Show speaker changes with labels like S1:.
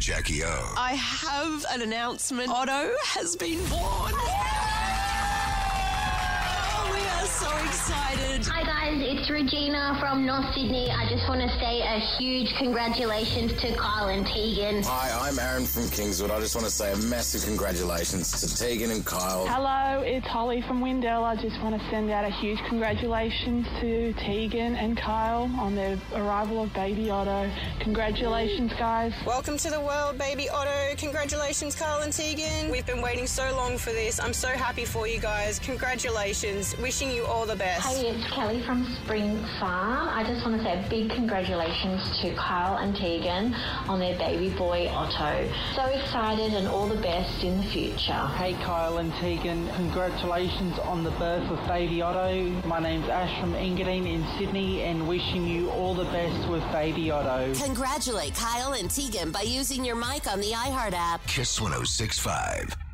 S1: Jackie O.
S2: I have an announcement. Otto has been born.
S3: Regina from North Sydney. I just want to say a huge congratulations to Kyle and Tegan.
S4: Hi, I'm Aaron from Kingswood. I just want to say a massive congratulations to Tegan and Kyle.
S5: Hello, it's Holly from Windell. I just want to send out a huge congratulations to Tegan and Kyle on their arrival of baby Otto. Congratulations, guys.
S6: Welcome to the world, baby Otto. Congratulations, Kyle and Tegan. We've been waiting so long for this. I'm so happy for you guys. Congratulations. Wishing you all the best.
S7: Hey, it's Kelly from Spring Farm. I just want to say a big congratulations to Kyle and Tegan on their baby boy Otto. So excited and all the best in the future.
S8: Hey Kyle and Tegan, congratulations on the birth of baby Otto. My name's Ash from Engadine in Sydney and wishing you all the best with baby Otto.
S2: Congratulate Kyle and Tegan by using your mic on the iHeart app.
S1: KIIS 1065.